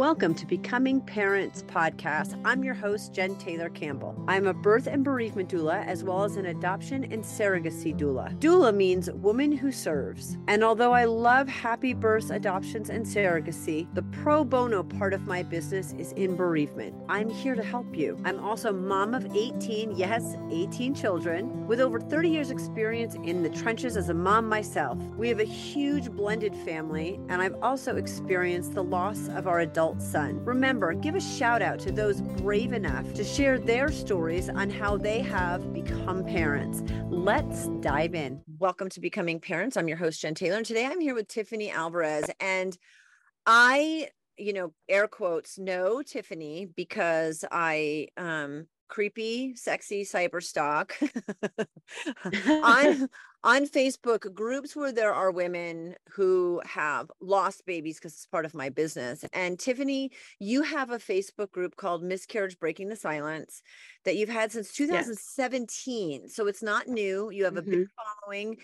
Welcome to Becoming Parents podcast. I'm your host, Jen Taylor Campbell. I'm a birth and bereavement doula, as well as an adoption and surrogacy doula. Doula means woman who serves. And although I love happy births, adoptions, and surrogacy, the pro bono part of my business is in bereavement. I'm here to help you. I'm also mom of 18, yes, 18 children, with over 30 years' experience in the trenches as a mom myself. We have a huge blended family, and I've also experienced the loss of our adult adult son. Remember, give a shout out to those brave enough to share their stories on how they have become parents. Let's dive in. Welcome to Becoming Parents. I'm your host, Jen Taylor, and today I'm here with Tiffany Alvarez. And I, you know, air quotes, know Tiffany because I um creepy, sexy cyber stalk on on Facebook groups where there are women who have lost babies because it's part of my business. And Tiffany, you have a Facebook group called Miscarriage Breaking the Silence that you've had since 2017. Yes. So it's not new. You have a mm-hmm. big following.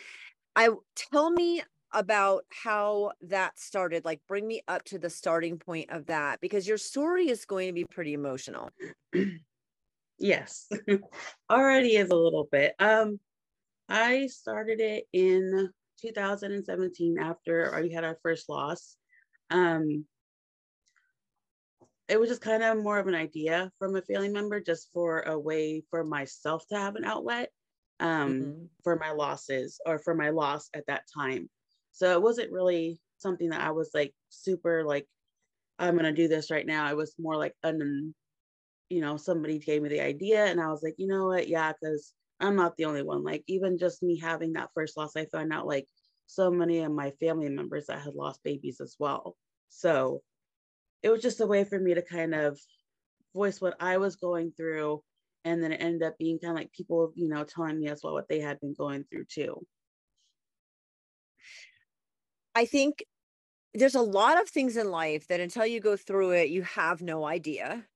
I tell me about how that started like bring me up to the starting point of that because your story is going to be pretty emotional Yes, already is a little bit. Um, I started it in 2017 after we had our first loss. Um, it was just kind of more of an idea from a family member, just for a way for myself to have an outlet um, mm-hmm. for my losses or for my loss at that time. So it wasn't really something that I was like super like, I'm gonna do this right now. It was more like an you know, somebody gave me the idea and I was like, you know what? Yeah, because I'm not the only one. Like, even just me having that first loss, I found out like so many of my family members that had lost babies as well. So it was just a way for me to kind of voice what I was going through. And then it ended up being kind of like people, you know, telling me as well what they had been going through too. I think there's a lot of things in life that until you go through it, you have no idea.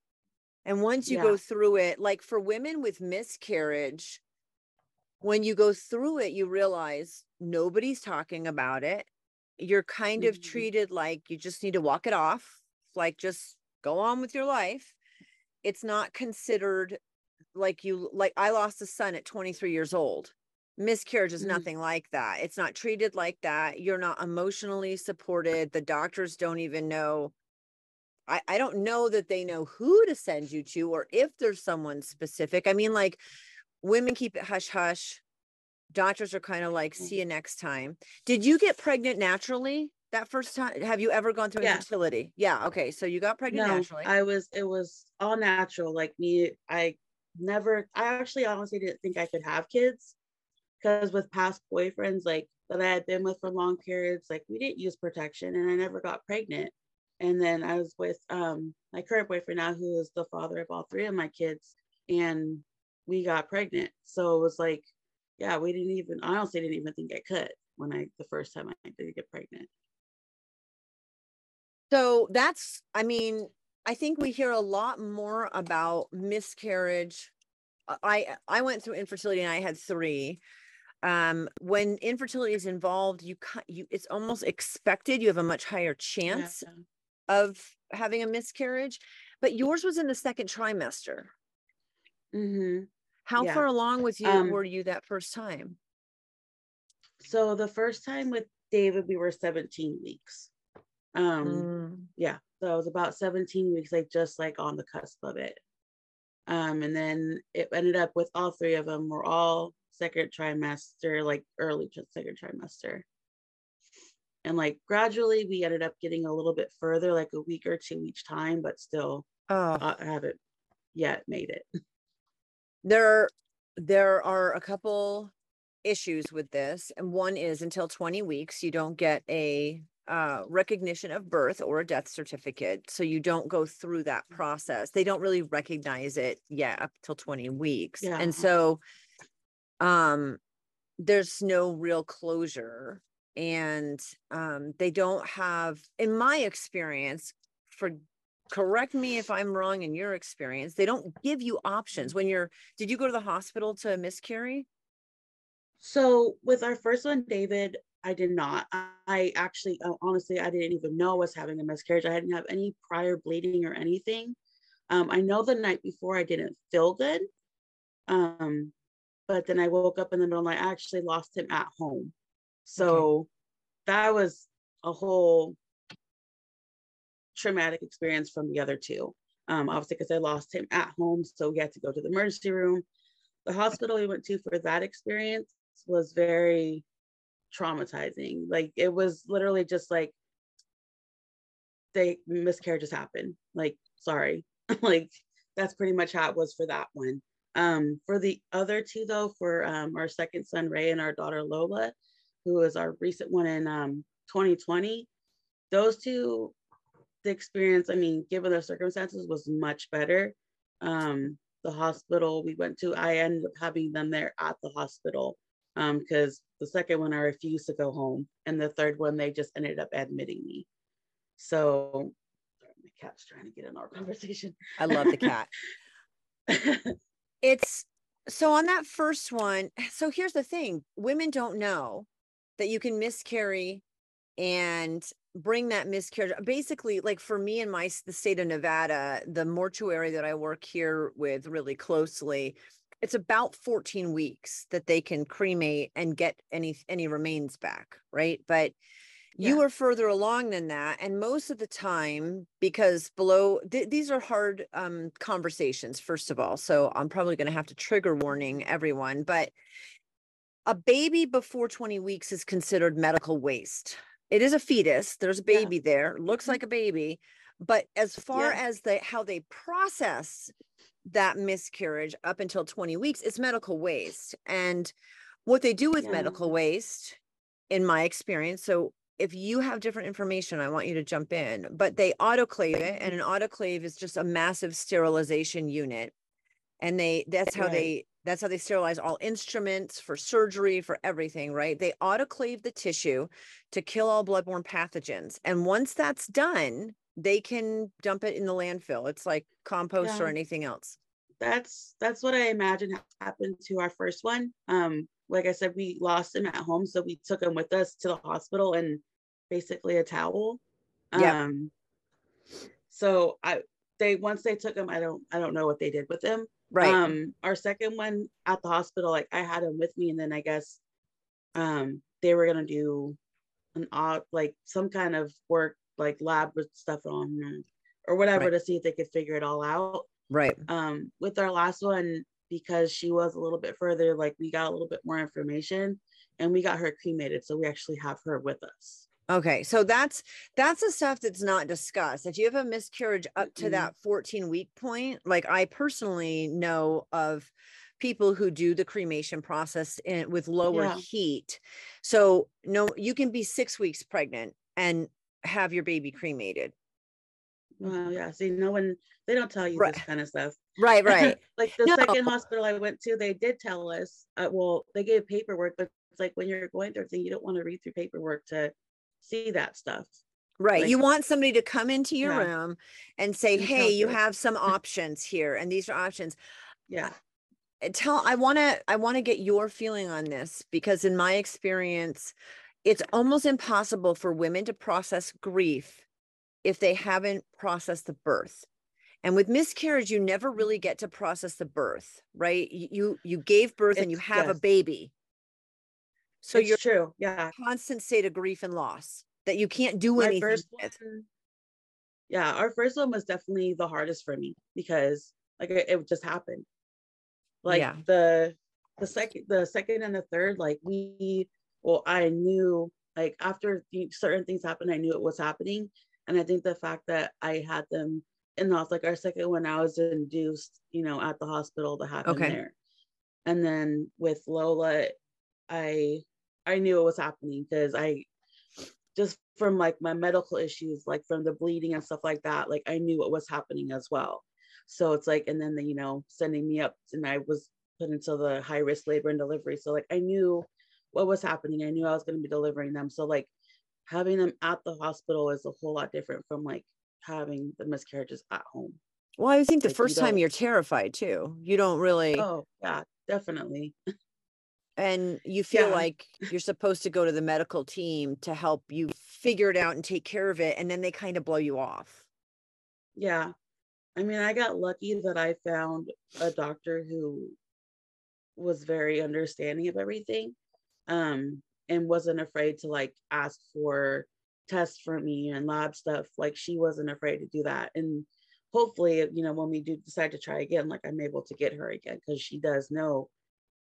And once you yeah. go through it, like for women with miscarriage, when you go through it, you realize nobody's talking about it. You're kind mm-hmm. of treated like you just need to walk it off, like just go on with your life. It's not considered like you, like I lost a son at 23 years old. Miscarriage is mm-hmm. nothing like that. It's not treated like that. You're not emotionally supported. The doctors don't even know I, I don't know that they know who to send you to or if there's someone specific. I mean, like women keep it hush hush. Doctors are kind of like, see mm-hmm. you next time. Did you get pregnant naturally that first time? Have you ever gone through yeah. infertility? Yeah. Okay. So you got pregnant no, naturally. I was, it was all natural. Like me, I never, I actually honestly didn't think I could have kids because with past boyfriends, like that I had been with for long periods, like we didn't use protection and I never got pregnant. And then I was with um, my current boyfriend now, who is the father of all three of my kids, and we got pregnant. So it was like, yeah, we didn't even. I honestly didn't even think I could when I the first time I did get pregnant. So that's, I mean, I think we hear a lot more about miscarriage. I I went through infertility and I had three um when infertility is involved you you it's almost expected you have a much higher chance yeah of having a miscarriage, but yours was in the second trimester. Mm-hmm. How yeah. far along with you um, were you that first time? So the first time with David, we were 17 weeks. Um, mm. yeah, so it was about 17 weeks, like just like on the cusp of it. Um, and then it ended up with all three of them were all second trimester, like early second trimester and like gradually we ended up getting a little bit further like a week or two each time but still oh. uh, i haven't yet made it there there are a couple issues with this and one is until 20 weeks you don't get a uh, recognition of birth or a death certificate so you don't go through that process they don't really recognize it yet up till 20 weeks yeah. and so um there's no real closure and um, they don't have in my experience for correct me if i'm wrong in your experience they don't give you options when you're did you go to the hospital to miscarry so with our first one david I did not. I actually, uh, honestly, I didn't even know I was having a miscarriage. I didn't have any prior bleeding or anything. Um, I know the night before I didn't feel good. Um, but then I woke up in the middle and I actually lost him at home. So okay. that was a whole traumatic experience from the other two. Um, obviously, because I lost him at home. So we had to go to the emergency room. The hospital we went to for that experience was very traumatizing. Like it was literally just like they miscarriages happen. Like, sorry. like that's pretty much how it was for that one. Um, for the other two though, for um, our second son Ray and our daughter Lola, who is our recent one in um, 2020, those two, the experience, I mean, given the circumstances, was much better. Um, the hospital we went to, I ended up having them there at the hospital because um, the second one I refused to go home, and the third one they just ended up admitting me. So my cat's trying to get in our conversation. I love the cat. it's so on that first one. So here's the thing: women don't know that you can miscarry and bring that miscarriage basically like for me in my the state of nevada the mortuary that i work here with really closely it's about 14 weeks that they can cremate and get any any remains back right but yeah. you are further along than that and most of the time because below th- these are hard um, conversations first of all so i'm probably going to have to trigger warning everyone but a baby before 20 weeks is considered medical waste it is a fetus there's a baby yeah. there looks mm-hmm. like a baby but as far yeah. as the how they process that miscarriage up until 20 weeks it's medical waste and what they do with yeah. medical waste in my experience so if you have different information i want you to jump in but they autoclave it and an autoclave is just a massive sterilization unit and they that's how right. they that's how they sterilize all instruments for surgery for everything right they autoclave the tissue to kill all bloodborne pathogens and once that's done they can dump it in the landfill. It's like compost yeah. or anything else. That's that's what I imagine happened to our first one. Um, like I said, we lost him at home, so we took him with us to the hospital and basically a towel. Yeah. Um, so I they once they took him, I don't I don't know what they did with him. Right. Um, our second one at the hospital, like I had him with me, and then I guess um they were gonna do an odd like some kind of work like lab with stuff on him or whatever right. to see if they could figure it all out. Right. Um, with our last one, because she was a little bit further, like we got a little bit more information and we got her cremated. So we actually have her with us. Okay, so that's that's the stuff that's not discussed. If you have a miscarriage up to mm-hmm. that 14 week point, like I personally know of people who do the cremation process in, with lower yeah. heat. So no, you can be six weeks pregnant and have your baby cremated. Well, yeah. See, no one they don't tell you right. this kind of stuff. Right, right. like the no. second hospital I went to, they did tell us. Uh, well, they gave paperwork, but it's like when you're going through thing, you don't want to read through paperwork to see that stuff. Right. Like, you want somebody to come into your yeah. room and say, "Hey, you have some options here, and these are options." Yeah. Tell I want to I want to get your feeling on this because in my experience, it's almost impossible for women to process grief if they haven't processed the birth and with miscarriage you never really get to process the birth right you you gave birth it's, and you have yes. a baby so it's you're true yeah constant state of grief and loss that you can't do My anything with. One, yeah our first one was definitely the hardest for me because like it, it just happened like yeah. the the second the second and the third like we well i knew like after certain things happened i knew it was happening and i think the fact that i had them in the hospital like our second one i was induced you know at the hospital to happen okay. there and then with lola i i knew it was happening because i just from like my medical issues like from the bleeding and stuff like that like i knew what was happening as well so it's like and then the, you know sending me up and i was put into the high risk labor and delivery so like i knew what was happening. I knew I was going to be delivering them. So like having them at the hospital is a whole lot different from like having the miscarriages at home. Well, I think the like, first you time you're terrified too. You don't really. Oh yeah, definitely. and you feel Yeah. like you're supposed to go to the medical team to help you figure it out and take care of it and then they kind of blow you off Yeah. I mean, I got lucky that I found a doctor who was very understanding of everything um and wasn't afraid to like ask for tests for me and lab stuff like she wasn't afraid to do that and hopefully you know when we do decide to try again like i'm able to get her again because she does know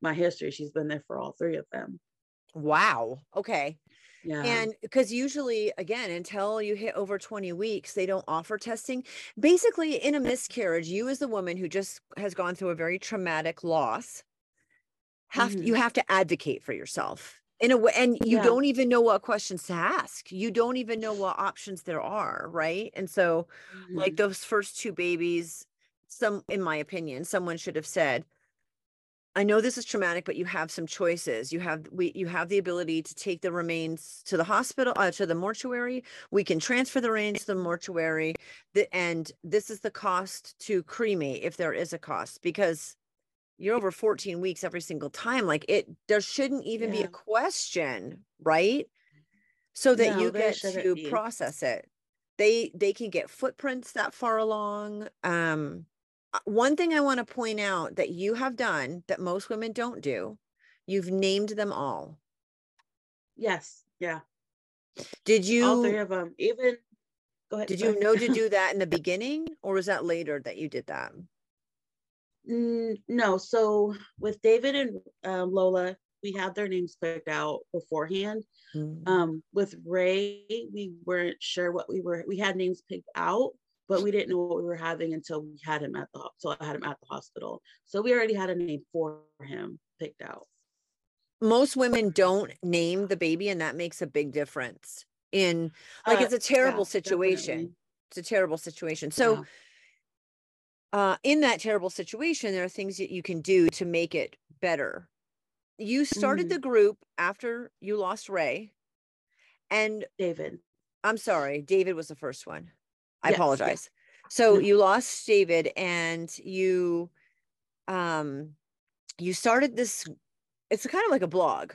my history she's been there for all three of them wow okay yeah And because usually, again, until you hit over 20 weeks, they don't offer testing. Basically, in a miscarriage, you as the woman who just has gone through a very traumatic loss, have Mhm. you have to advocate for yourself in a way, and you Yeah. don't even know what questions to ask. You don't even know what options there are, right? And so, like Mhm. those first two babies, some, in my opinion, someone should have said, I know this is traumatic, but you have some choices. You have we you have the ability to take the remains to the hospital, uh, to the mortuary. We can transfer the remains to the mortuary, the, and this is the cost to cremate if there is a cost because you're over 14 weeks every single time. Like it, there shouldn't even be a question, right? So that No, you get to be. process it. They they can get footprints that far along. Um, one thing I want to point out that you have done that most women don't do, you've named them all. yes yeah Did you all three of them even go ahead did you know to do that in the beginning or was that later that you did that? Mm, no, so with David and um, Lola, we had their names picked out beforehand. Mm. Um, with Ray, we weren't sure what we were. We had names picked out, but we didn't know what we were having until we had him at the so I had him at the hospital. So we already had a name for him picked out. Most women don't name the baby and that makes a big difference in like Uh, it's a terrible yeah, situation. definitely. It's a terrible situation. So Yeah. uh, in that terrible situation, there are things that you can do to make it better. You started Mhm. the group after you lost Ray, and David. I'm sorry, David was the first one. I Yes, yeah. apologize. So No. you lost David, and you, um, you started this. It's kind of like a blog,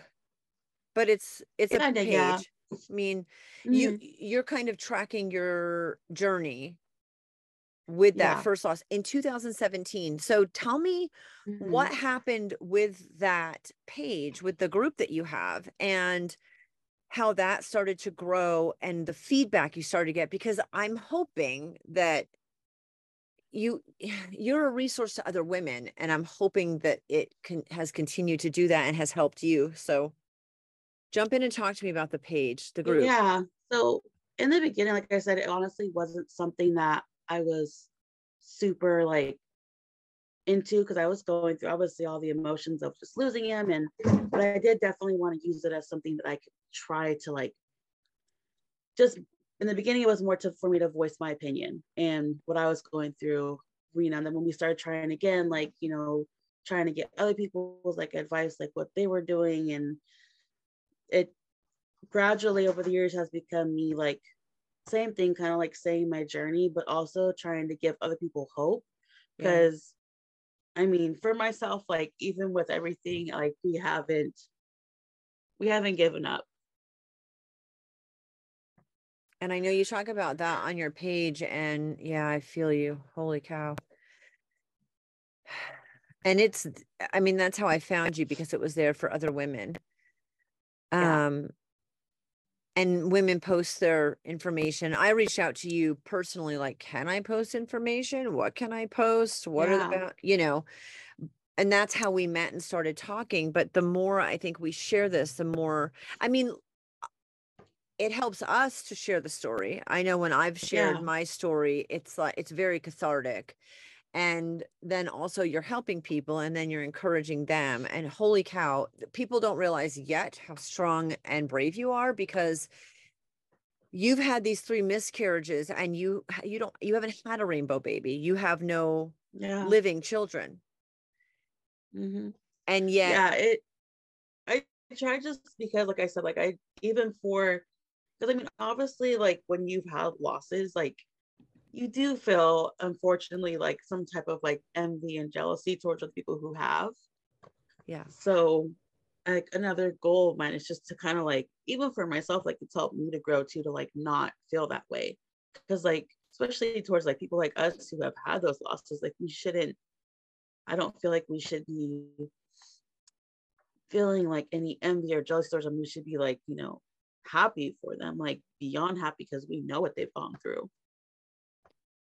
but it's it's a page. yeah. I mean, you Mhm. you're kind of tracking your journey with that Yeah. first loss in 2017. So tell me Mhm. what happened with that page, with the group that you have, and how that started to grow and the feedback you started to get because I'm hoping that you you're a resource to other women and I'm hoping that it can has continued to do that and has helped you. So jump in and talk to me about the page, the group. Yeah. So in the beginning, like I said, it honestly wasn't something that I was super like into because I was going through obviously all the emotions of just losing him and but I did definitely want to use it as something that I could try to like just in the beginning it was more to for me to voice my opinion and what I was going through, you know, and then when we started trying again, like, you know, trying to get other people's like advice, like what they were doing and it gradually over the years has become me like same thing kind of like saying my journey but also trying to give other people hope Yeah. because i mean for myself like even with everything like we haven't we haven't given up And I know you talk about that on your page and yeah, I feel you. Holy cow. And it's I mean that's how I found you because it was there for other women. Yeah. Um and women post their information. I reached out to you personally like can I post information? What can I post? What are the you know? And that's how we met and started talking, but the more I think we share this, the more I mean it helps us to share the story. I know when I've shared Yeah. my story, it's like it's very cathartic. And then also you're helping people and then you're encouraging them. And holy cow, people don't realize yet how strong and brave you are because you've had these three miscarriages and you you don't you haven't had a rainbow baby. You have no yeah living children. hmm And yet yeah it i try just because like i said like i even for because i mean obviously like when you've had losses like you do feel unfortunately like some type of like envy and jealousy towards the people who have. Yeah. so like another goal of mine is just to kind of like even for myself like it's helped me to grow too to like not feel that way. Because like especially towards like people like us who have had those losses like we shouldn't i don't feel like we should be feeling like any envy or jealousy towards them. We should be like you know happy for them like beyond happy because we know what they've gone through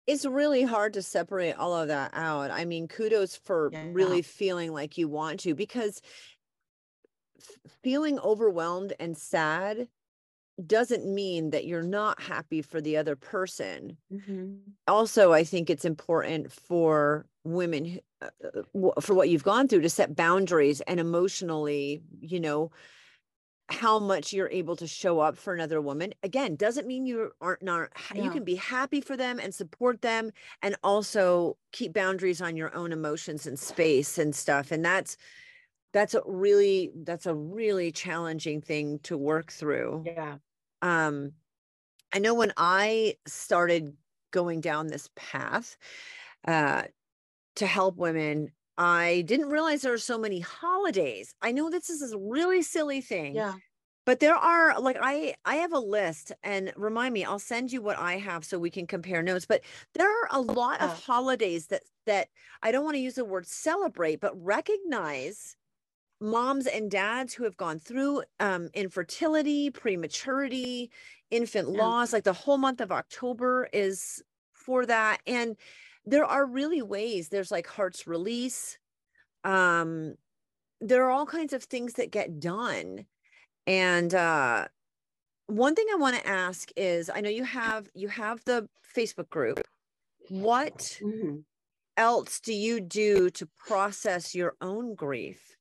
it's really hard to separate all of that out. I mean, kudos for yeah. really feeling like you want to because feeling overwhelmed and sad doesn't mean that you're not happy for the other person. Mm-hmm. Also, I think it's important for women uh, uh for what you've gone through to set boundaries and emotionally, you know, how much you're able to show up for another woman again doesn't mean you aren't not yeah. you can be happy for them and support them and also keep boundaries on your own emotions and space and stuff and that's that's a really that's a really challenging thing to work through yeah um i know when i started going down this path uh to help women I didn't realize there are so many holidays. I know this is a really silly thing. Yeah. But there are like I I have a list and remind me, I'll send you what I have so we can compare notes. But there are a lot of holidays that that I don't want to use the word celebrate, but recognize moms and dads who have gone through um, infertility, prematurity, infant yeah. loss. Like the whole month of October is for that. And there are really ways there's like hearts release um there are all kinds of things that get done and uh one thing i want to ask is i know you have you have the facebook group. What mm-hmm. else do you do to process your own grief?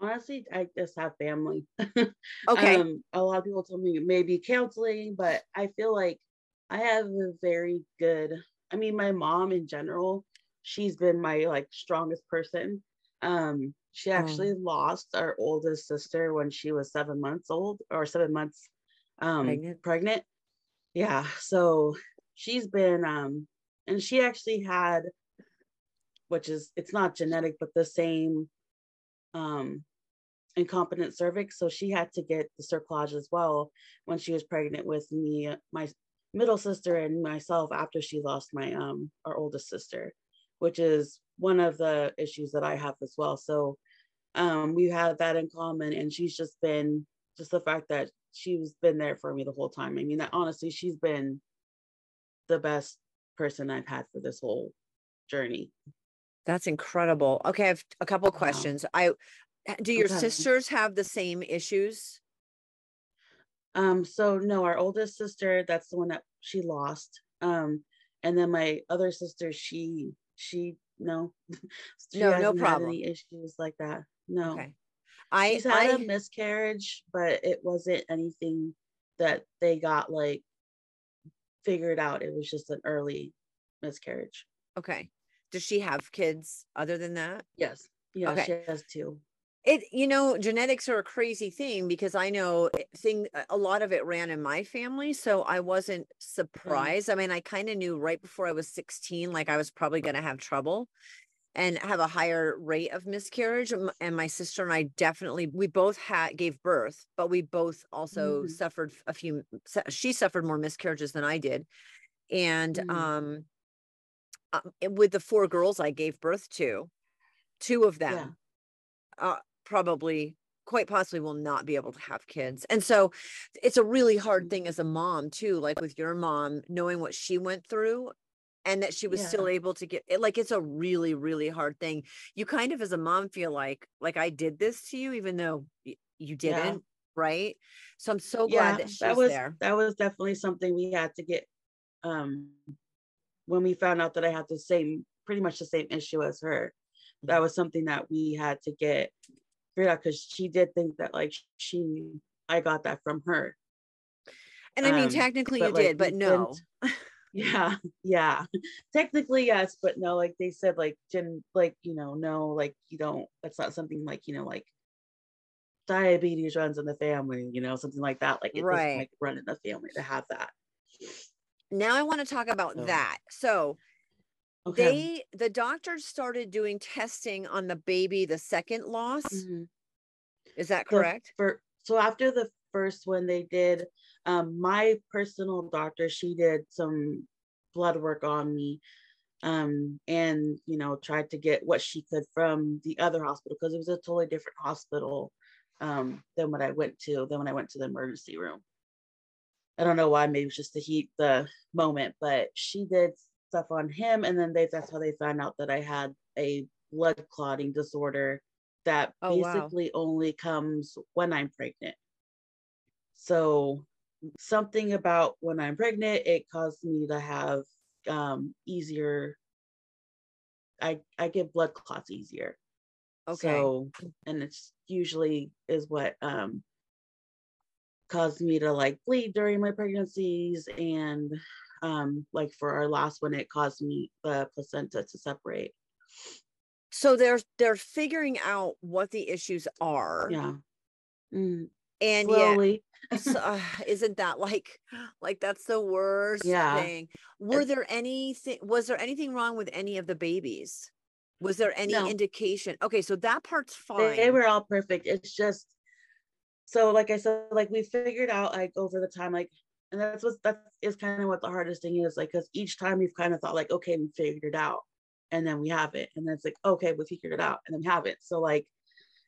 Honestly i just have family. Okay. Um, a lot of people tell me maybe counseling but i feel like i have a very good I mean, my mom in general, she's been my like strongest person. Um, she actually oh. lost our oldest sister when she was seven months old or seven months um pregnant. pregnant. Yeah. So she's been um and she actually had which is it's not genetic, but the same um incompetent cervix. So she had to get the cerclage as well when she was pregnant with me, my middle sister and myself after she lost my um our oldest sister which is one of the issues that i have as well. So um we have that in common and she's just been just the fact that she's been there for me the whole time. I mean that honestly she's been the best person i've had for this whole journey. That's incredible. Okay i have a couple questions. Wow. i do your okay. sisters have the same issues um, so no, our oldest sister, that's the one that she lost. Um, and then my other sister, she she no, she no, no problem. Any issues like that? No. Okay. I She's had I, a miscarriage, but it wasn't anything that they got like figured out. It was just an early miscarriage. Okay. Does she have kids other than that? Yes. Yeah, okay. she has two it you know genetics are a crazy thing because i know thing a lot of it ran in my family so i wasn't mm. surprised i mean i kind of knew right before i was 16 like i was probably going to have trouble and have a higher rate of miscarriage and my sister and i definitely we both had gave birth but we both also mm. suffered a few she suffered more miscarriages than i did and mm. um uh, with the four girls i gave birth to two of them yeah. uh, probably quite possibly will not be able to have kids. And so it's a really hard thing as a mom too, like with your mom, knowing what she went through and that she was yeah. still able to get it like it's a really really hard thing you kind of as a mom feel like like i did this to you even though you didn't yeah. right so i'm so glad yeah, that she's that was there that was definitely something we had to get um when we found out that i had the same pretty much the same issue as her that was something that we had to get figured out because she did think that like she I got that from her. And I mean, um, technically you like, did, but no. yeah, yeah. Technically, yes, but no, like they said, like Jen, like, you know, no, like you don't, that's not something like, you know, like diabetes runs in the family, you know, something like that. Like it right. doesn't like run in the family to have that. Now I want to talk about so. that. So Okay. They the doctors started doing testing on the baby the second loss. Mm-hmm. Is that correct? So, for, so after the first one they did um, my personal doctor she did some blood work on me um, and you know tried to get what she could from the other hospital because it was a totally different hospital um, than what I went to than when I went to the emergency room. I don't know why, maybe it's just to heat the moment, but she did stuff on him, and then they that's how they found out that I had a blood clotting disorder that oh, basically wow. only comes when I'm pregnant. So something about when I'm pregnant, it caused me to have um, easier. I I get blood clots easier. Okay. So, and it's usually is what um caused me to like bleed during my pregnancies and um like for our last one it caused me the placenta to separate so they're they're figuring out what the issues are yeah mm. and Slowly. yeah so, uh, isn't that like like that's the worst yeah. thing were it's, there anything was there anything wrong with any of the babies was there any no. indication okay so that part's fine they, they were all perfect it's just so like i said like we figured out like over the time like and that's what that is kind of what the hardest thing is like because each time we've kind of thought like okay we figured it out and then we have it and then it's like okay we figured it out and then we have it. So like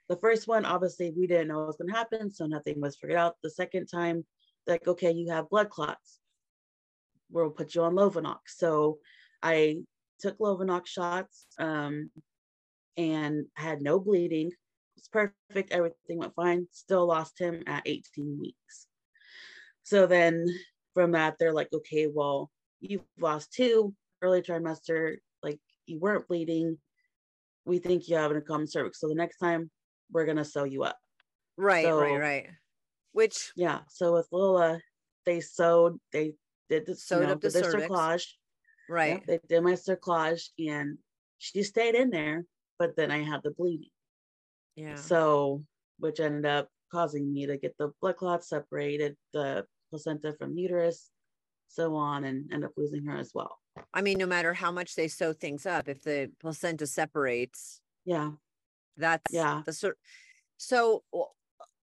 the first one obviously we didn't know what was going to happen so nothing was figured out. The second time like okay you have blood clots. We'll put you on lovenox. So i took lovenox shots um, and had no bleeding. It was perfect. Everything went fine. Still lost him at 18 weeks so then from that they're like okay well you've lost two early trimester like you weren't bleeding. We think you have incompetent cervix so the next time we're gonna sew you up. Right so, right. Right which yeah so with lola they sewed they did the sewed you know, up the, the cerclage right. Yeah, they did my cerclage and she stayed in there but then i had the bleeding. Yeah. So which ended up causing me to get the blood clots separated the placenta from uterus so on and end up losing her as well I mean, no matter how much they sew things up, if the placenta separates, yeah, that's yeah. The sort. So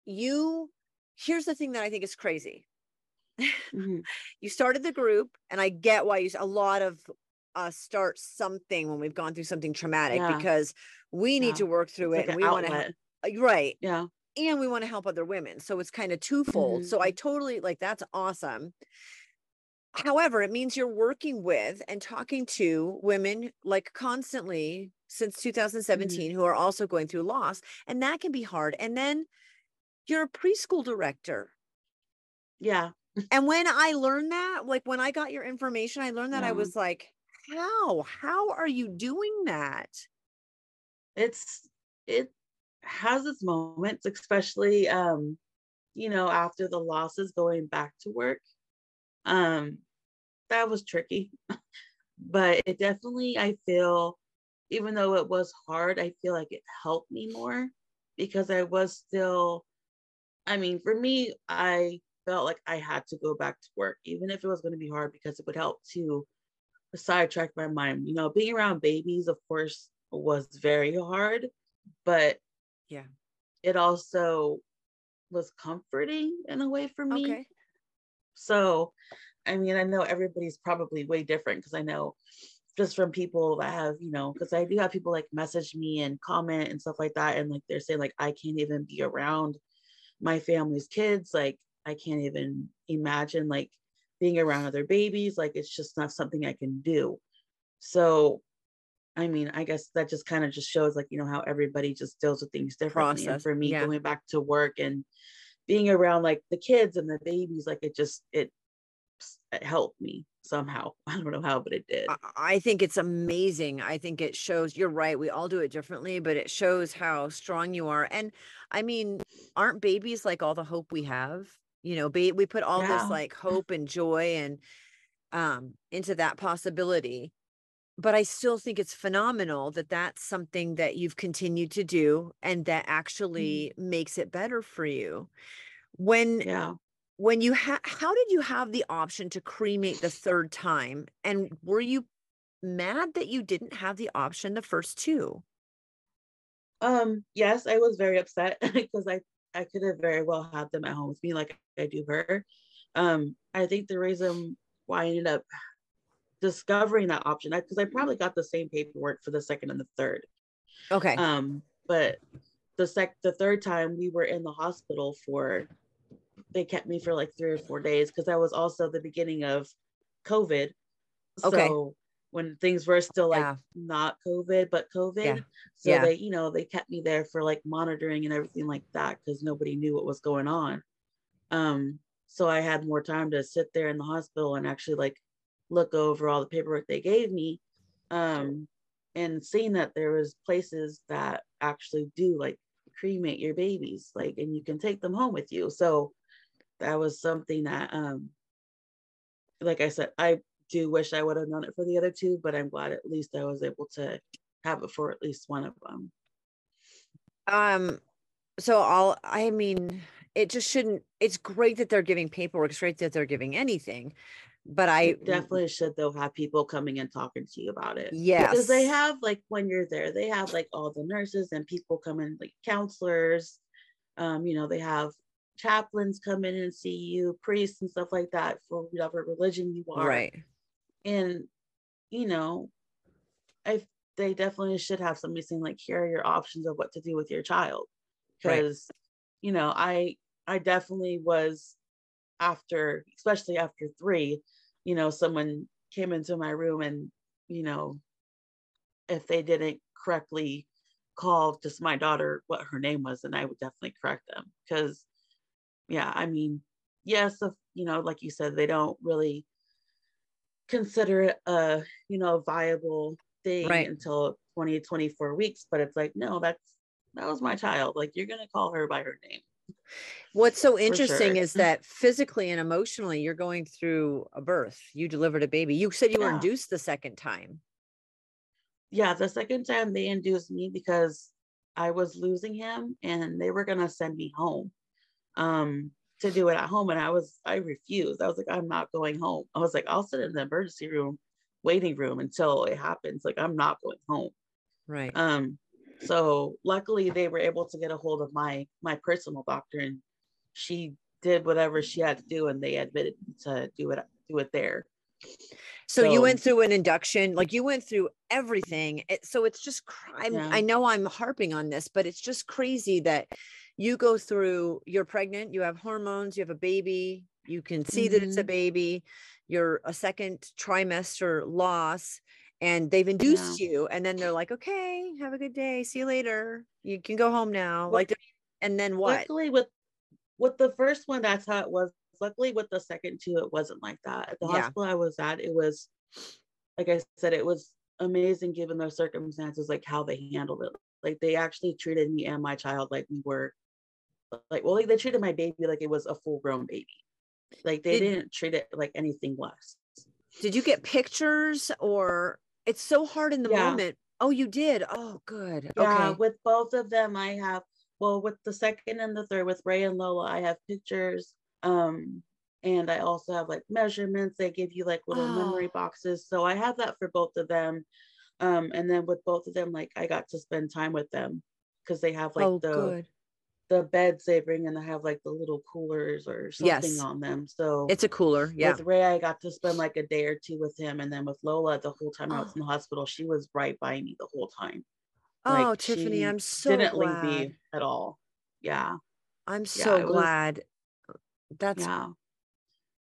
you, here's the thing that I think is crazy. Mm-hmm. you started the group, and I get why you. A lot of us start something when we've gone through something traumatic yeah. because we need yeah. to work through it's it, like and we want to. Right. Yeah. And we want to help other women, so it's kind of twofold. Mm-hmm. So I totally like that's awesome However, it means you're working with and talking to women like constantly since 2017 mm-hmm. who are also going through loss. And that can be hard. And then you're a preschool director. Yeah. and when I learned that, like when I got your information, I learned that yeah. I was like, how? How are you doing that? It's, it has its moments, especially, um, you know, after the losses going back to work um, that was tricky, but it definitely, I feel, even though it was hard, I feel like it helped me more because I was still, I mean, for me, I felt like I had to go back to work, even if it was going to be hard because it would help to sidetrack my mind. You know, being around babies, of course, was very hard, but yeah, it also was comforting in a way for me. Okay. So, I mean, I know everybody's probably way different because I know just from people that have, you know, because I do have people like message me and comment and stuff like that. And like they're saying, like, I can't even be around my family's kids. Like, I can't even imagine like being around other babies. Like, it's just not something I can do. So, I mean, I guess that just kind of just shows like, you know, how everybody just deals with things differently. Process. And for me, yeah. going back to work and being around like the kids and the babies, like it just it, it helped me somehow. I don't know how, but it did. I think it's amazing. I think it shows you're right. We all do it differently, but it shows how strong you are. And I mean, aren't babies like all the hope we have? You know, ba- we put all yeah. this like hope and joy and um into that possibility but I still think it's phenomenal that that's something that you've continued to do and that mm-hmm. actually mm. makes it better for you. When yeah. When you ha- how did you have the option to cremate the third time and were you mad that you didn't have the option the first two? Um, yes, I was very upset because I I could have very well had them at home with me like I do her. Um, I think the reason why I ended up discovering that option because I probably got the same paperwork for the second and the third. Okay. Um, but the sec the third time we were in the hospital for they kept me for like three or four days because that was also the beginning of COVID. Okay. So when things were still like Yeah. not COVID, but COVID. Yeah. So Yeah. they, you know, they kept me there for like monitoring and everything like that because nobody knew what was going on. Um, so I had more time to sit there in the hospital and actually like look over all the paperwork they gave me. Um, and seeing that there was places that actually do like cremate your babies, like and you can take them home with you. So that was something that um like I said, I do wish I would have known it for the other two, but I'm glad at least I was able to have it for at least one of them. Um, so I'll, I mean, it just shouldn't, it's great that they're giving paperwork. It's great that they're giving anything, but I I definitely should though have people coming and talking to you about it. Yes. Because they have like when you're there, they have like all the nurses and people come in, like counselors. Um, you know, they have chaplains come in and see you, priests and stuff like that for whatever religion you are. right. and you know i they definitely should have somebody saying like here are your options of what to do with your child Right. because you know i i definitely was after especially after three you know someone came into my room and you know if they didn't correctly call just my daughter what her name was then i would definitely correct them. Because yeah i mean yes if you know like you said they don't really consider it a you know viable thing Right. until 20 24 weeks but it's like no that's that was my child. Like you're gonna call her by her name What's so interesting sure. is that physically and emotionally, you're going through a birth. You delivered a baby. You said you were induced the second time. yeah the second time they induced me because i was losing him and they were gonna send me home um to do it at home and i was i refused i was like i'm not going home i was like i'll sit in the emergency room waiting room until it happens like i'm not going home Right. Um, so luckily they were able to get a hold of my my personal doctor and she did whatever she had to do and they admitted to do it do it there. So, you went through an induction, like you went through everything. It, so it's just, Yeah. I know I'm harping on this, but it's just crazy that you go through, you're pregnant, you have hormones, you have a baby, you can see that it's a Mhm. baby, you're a second trimester loss, and they've induced you. And then they're like, okay, have a good day. See you later. You can go home now. Well, like, and then what? Luckily with with the first one, that's how it was. Luckily with the second two, it wasn't like that. At the Yeah. hospital I was at, it was like I said, it was amazing given the circumstances, like how they handled it. Like they actually treated me and my child like we were like well, like they treated my baby like it was a full grown baby. Like they Did- didn't treat it like anything less. Did you get pictures or it's so hard in the Yeah. moment? Oh, you did. Oh, good. Yeah, Okay. with both of them, I have well, with the second and the third, with Ray and Lola, I have pictures. Um, and I also have like measurements. They give you like little memory Oh. boxes. So I have that for both of them. Um, and then with both of them, like I got to spend time with them because they have like oh, the good. The beds they bring and they have like the little coolers or something Yes. on them. So It's a cooler. Yeah. with Ray, I got to spend like a day or two with him. And then with Lola, the whole time I was Oh. in the hospital, she was right by me the whole time. oh, like, Tiffany, I'm so didn't glad. leave me at all. Yeah. I'm Yeah, so was- glad. That's yeah.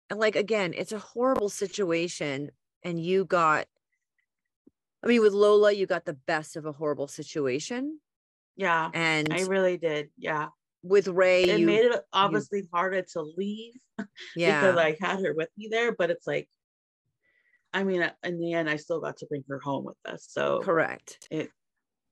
and like again, it's a horrible situation, and you got. I mean, with Lola, you got the best of a horrible situation, Yeah. and I really did. Yeah. with Ray, It you made it obviously harder to leave yeah, because I had her with me there, but it's like, I mean, uh, in the end, I still got to bring her home with us. So correct. it,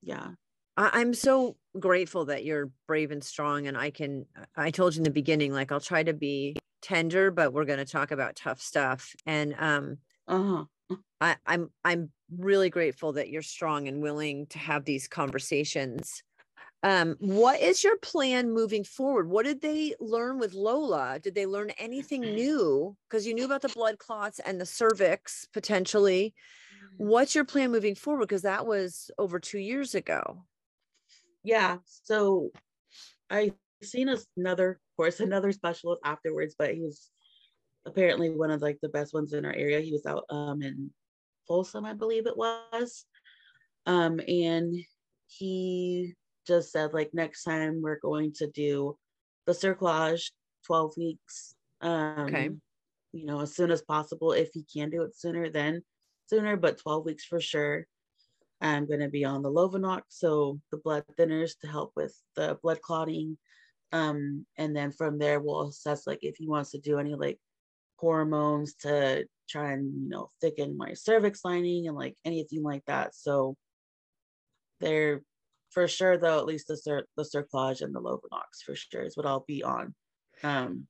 yeah. I'm so grateful that you're brave and strong, and I can. I told you in the beginning, like I'll try to be tender, but we're going to talk about tough stuff, and um, Uh huh. I, I'm I'm really grateful that you're strong and willing to have these conversations. Um, what is your plan moving forward? What did they learn with Lola? Did they learn anything new? Because you knew about the blood clots and the cervix potentially. what's your plan moving forward because that was over two years ago yeah so i seen another of course another specialist afterwards but he was apparently one of like the best ones in our area he was out um in folsom i believe it was um and he just said like next time we're going to do the cerclage 12 weeks um okay you know as soon as possible if he can do it sooner then sooner, but 12 weeks for sure. I'm going to be on the Lovenox, so the blood thinners to help with the blood clotting. Um, and then from there, we'll assess like if he wants to do any like hormones to try and, you know, thicken my cervix lining and like anything like that. So they're for sure, though, at least the, cer- the Cerclage and the Lovenox for sure is what I'll be on. Um,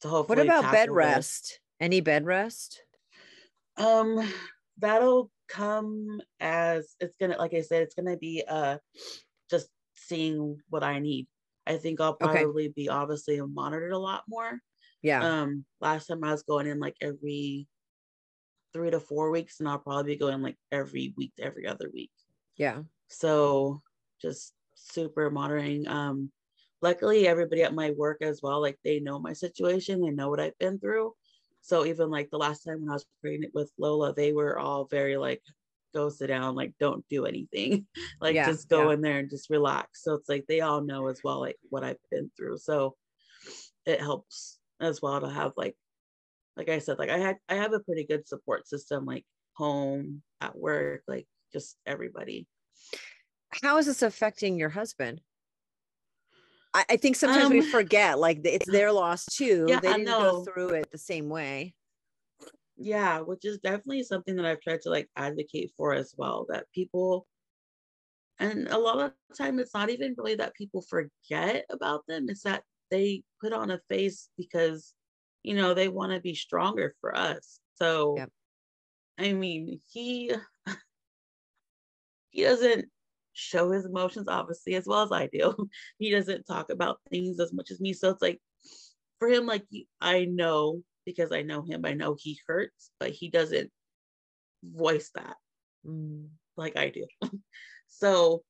to hopefully what about bed rest? Any bed rest? Um, that'll come as it's gonna, like I said, it's gonna be uh just seeing what I need. I think I'll probably okay. be obviously monitored a lot more. Yeah. Um, last time I was going in like every three to four weeks, and I'll probably be going like every week to every other week. Yeah. So just super monitoring. Um, luckily everybody at my work as well, like they know my situation, they know what I've been through. So even like the last time when I was pregnant with Lola, they were all very like, go sit down, like don't do anything. like yeah, just go yeah. in there and just relax. So it's like they all know as well, like what I've been through. So it helps as well to have like like I said, like I had I have a pretty good support system, like home, at work, like just everybody. How is this affecting your husband? I, I think sometimes um, we forget like it's their loss too. Yeah, they didn't go through it the same way. Yeah, which is definitely something that I've tried to like advocate for as well. That people and a lot of the time it's not even really that people forget about them, it's that they put on a face because you know they want to be stronger for us. So yep. I mean, he he doesn't show his emotions obviously as well as I do. he doesn't talk about things as much as me. So it's like for him, like I know because I know him, I know he hurts, but he doesn't voice that mm. like I do. so,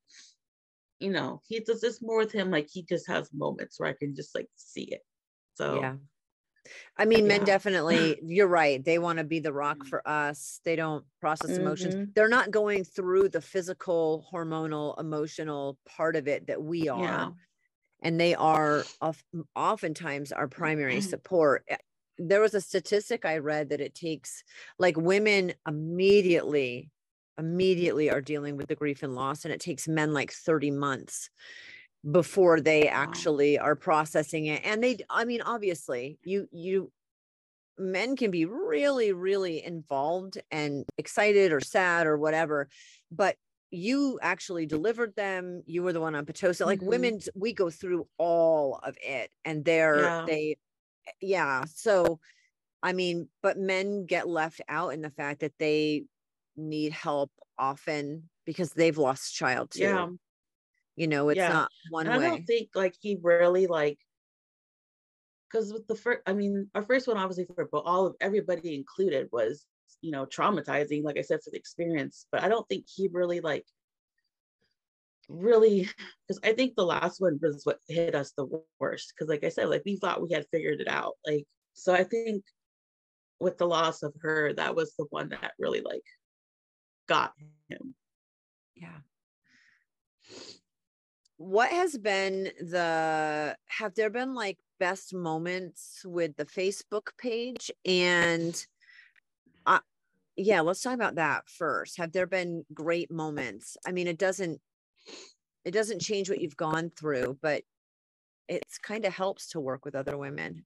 you know, he does this more with him, like he just has moments where I can just like see it. So yeah. I mean, men definitely, you're right. They want to be the rock mm. for us. They don't process mm-hmm. emotions. They're not going through the physical, hormonal, emotional part of it that we are. Yeah. And they are oftentimes our primary mm-hmm. support. Eh, there was a statistic I read that it takes like women immediately, immediately are dealing with the grief and loss, and it takes men like 30 months before they actually are processing it and they i mean obviously you you men can be really really involved and excited or sad or whatever but you actually delivered them you were the one on pitocin like mm-hmm. women we go through all of it and they're yeah. they yeah so i mean but men get left out in the fact that they need help often because they've lost child too yeah you know it's yeah. not one and way i don't think like he really like because with the first i mean our first one obviously for but all of everybody included was you know traumatizing like i said for the experience but i don't think he really like really because i think the last one was what hit us the worst because like i said like we thought we had figured it out like so i think with the loss of her that was the one that really like got him yeah what has been the have there been like best moments with the facebook page? And uh, yeah let's talk about that first. Have there been great moments? I mean it doesn't it doesn't change what you've gone through but it's kind of helps to work with other women.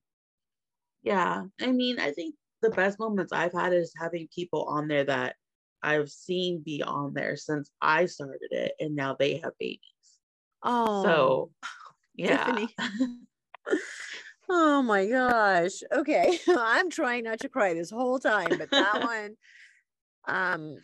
Yeah i mean i think the best moments i've had is having people on there that i've seen be on there since i started it and now they have babies Oh, so yeah. oh my gosh. Okay. I'm trying not to cry this whole time, but that one, um,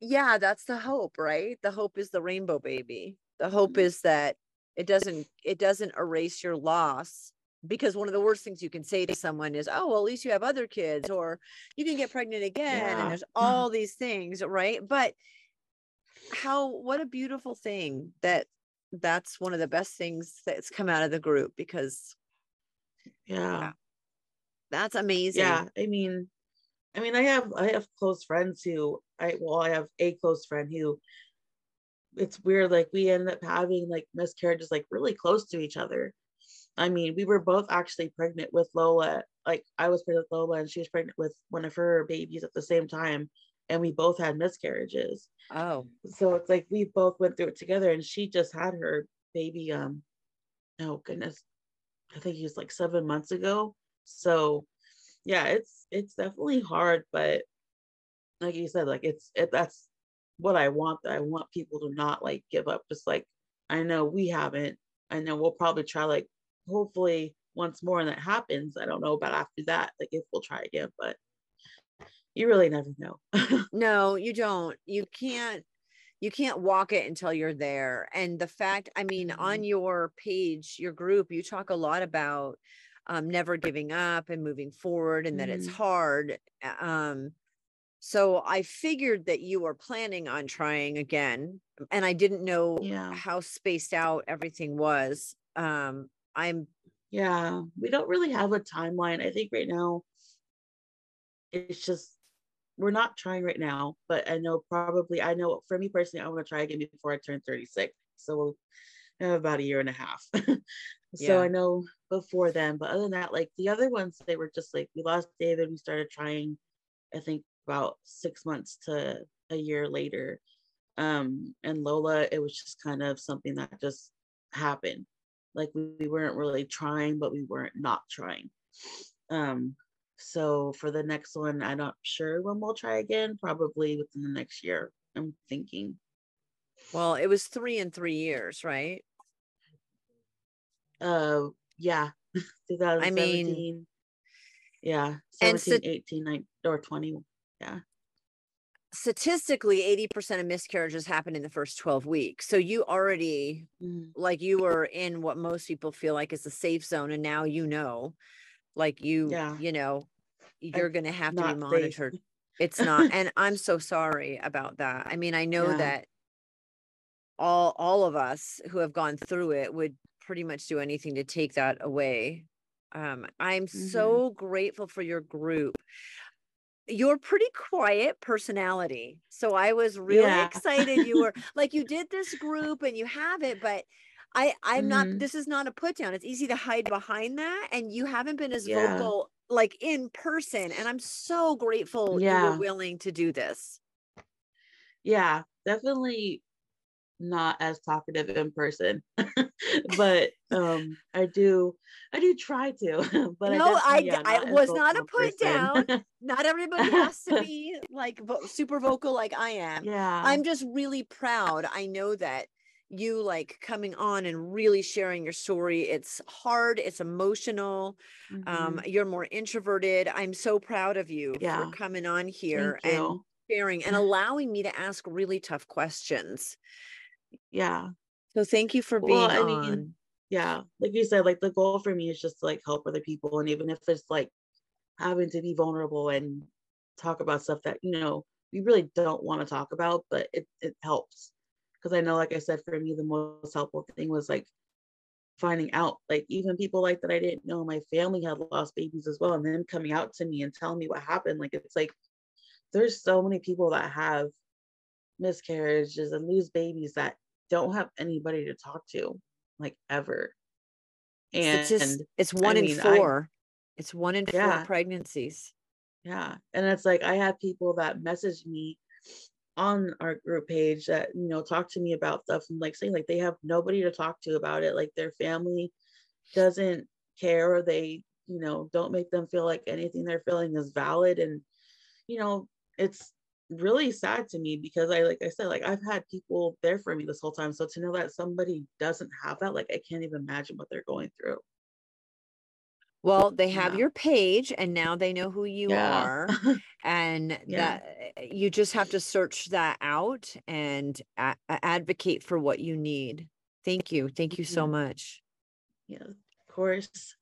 yeah, that's the hope, right? The hope is the rainbow baby. The hope mm-hmm. is that it doesn't it doesn't erase your loss because one of the worst things you can say to someone is, "Oh, well, at least you have other kids," or "You can get pregnant again," Yeah. and there's all these things, right? But how what a beautiful thing that that's one of the best things that's come out of the group because Yeah. that's amazing. Yeah. I mean, I mean, I have I have close friends who I well, I have a close friend who it's weird, like we end up having like miscarriages like really close to each other. I mean, we were both actually pregnant with Lola. Like I was pregnant with Lola and she was pregnant with one of her babies at the same time. And we both had miscarriages. Oh, So it's like we both went through it together and she just had her baby um oh goodness. I think he was like seven months ago. So yeah, it's it's definitely hard, but like you said, like it's it that's what I want. I want people to not like give up. Just like I know we haven't. I know we'll probably try like hopefully once more and that happens. I don't know about after that, like if we'll try again, but you really never know. no, you don't. You can't you can't walk it until you're there. And the fact, I mean, on Mhm. your page, your group, you talk a lot about um, never giving up and moving forward and that it's Mhm. hard. Um, so I figured that you were planning on trying again. And I didn't know Yeah. how spaced out everything was. Um, I'm Yeah, we don't really have a timeline. I think right now it's just we're not trying right now, but I know probably I know for me personally, I want to try again before I turn 36. So we'll have about a year and a half. so Yeah. I know before then, but other than that, like the other ones, they were just like we lost David, we started trying, I think about six months to a year later. Um, and Lola, it was just kind of something that just happened like we, we weren't really trying but we weren't not trying um so for the next one i'm not sure when we'll try again probably within the next year i'm thinking well, it was three in three years, right? uh yeah 2017 I mean, yeah And 17 so- 18 19, or 20 yeah statistically 80% of miscarriages happen in the first 12 weeks so you already Mhm. like you were in what most people feel like is a safe zone and now you know like you Yeah. you know you're going to have to be monitored it's not and i'm so sorry about that i mean i know Yeah. that all all of us who have gone through it would pretty much do anything to take that away um i'm Mm-hmm. so grateful for your group you're pretty quiet personality so i was really Yeah. excited you were like you did this group and you have it but i i'm not Mhm. this is not a put down it's easy to hide behind that and you haven't been as Yeah. vocal like in person and i'm so grateful you Yeah. were willing to do this yeah definitely not as talkative in person but um i do i do try to but No, I I, d- definitely, yeah, I was not a put down. not everybody has to be like vo- super vocal like i am yeah I'm just really proud. I know that you like coming on and really sharing your story. It's hard, it's emotional. Um, Mhm. you're more introverted. I'm so proud of you Yeah. for coming on here and sharing and allowing me to ask really tough questions. yeah So thank you for being Well, I on. yeah like you said like the goal for me is just to like help other people and even if it's like having to be vulnerable and talk about stuff that you know we really don't want to talk about but it, it helps because i know like i said for me the most helpful thing was like finding out like even people like that i didn't know my family had lost babies as well and then coming out to me and telling me what happened like it's like there's so many people that have miscarriages and lose babies that don't have anybody to talk to like ever and Statis- it's one in mean, I- four. it's one in four pregnancies. Yeah. And it's like I have people that message me on our group page that, you know, talk to me about stuff and like saying like they have nobody to talk to about it. Like their family doesn't care or they, you know, don't make them feel like anything they're feeling is valid. And, you know, it's really sad to me because I like I said, like I've had people there for me this whole time. So to know that somebody doesn't have that, like I can't even imagine what they're going through. Well, they have Yeah. your page and now they know who you Yeah. are. and Yeah. that eh, you just have to search that out and a- advocate for what you need. Thank you. Thank you so Mhm. much. yeah, of course.